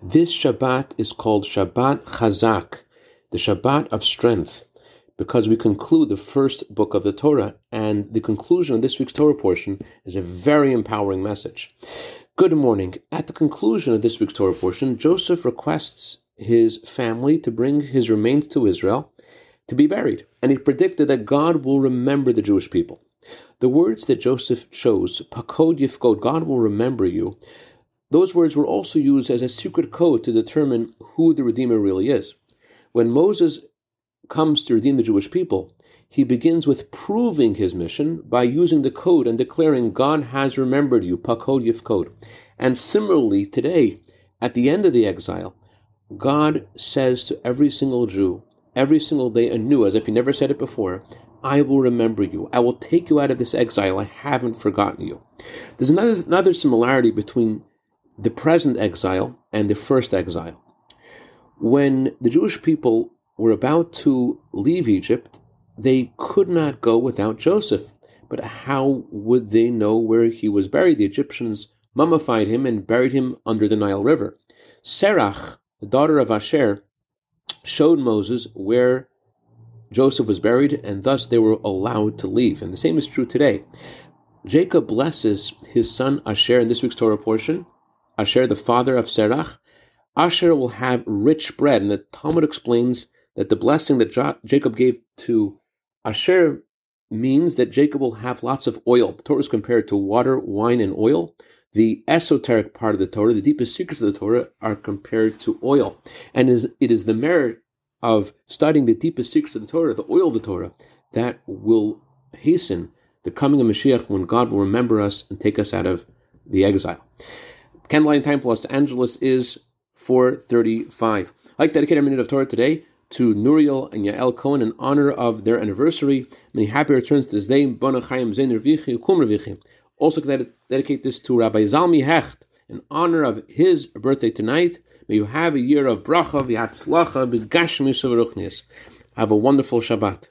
This Shabbat is called Shabbat Chazak, the Shabbat of strength, because we conclude the first book of the Torah, and the conclusion of this week's Torah portion is a very empowering message. Good morning. At the conclusion of this week's Torah portion, Joseph requests his family to bring his remains to Israel to be buried, and he predicted that God will remember the Jewish people. The words that Joseph chose, Pakod Yifkod, God will remember you, those words were also used as a secret code to determine who the Redeemer really is. When Moses comes to redeem the Jewish people, he begins with proving his mission by using the code and declaring, God has remembered you, Pakod Yifkod. And similarly, today, at the end of the exile, God says to every single Jew, every single day anew, as if he never said it before, I will remember you. I will take you out of this exile. I haven't forgotten you. There's another, another similarity between the present exile and the first exile. When the Jewish people were about to leave Egypt, they could not go without Joseph. But how would they know where he was buried? The Egyptians mummified him and buried him under the Nile River. Serach, the daughter of Asher, showed Moses where Joseph was buried, and thus they were allowed to leave. And the same is true today. Jacob blesses his son Asher in this week's Torah portion Asher, the father of Serach, Asher will have rich bread. And the Talmud explains that the blessing that Jacob gave to Asher means that Jacob will have lots of oil. The Torah is compared to water, wine, and oil. The esoteric part of the Torah, the deepest secrets of the Torah, are compared to oil. And it is the merit of studying the deepest secrets of the Torah, the oil of the Torah, that will hasten the coming of Mashiach when God will remember us and take us out of the exile. Candlelight time for Los Angeles is 435. I'd like to dedicate a minute of Torah today to Nuriel and Yael Cohen in honor of their anniversary. Many happy returns to this day. Also dedicate this to Rabbi Zalmi Hecht in honor of his birthday tonight. May you have a year of bracha, v'yatzlacha, b'gashmi Have a wonderful Shabbat.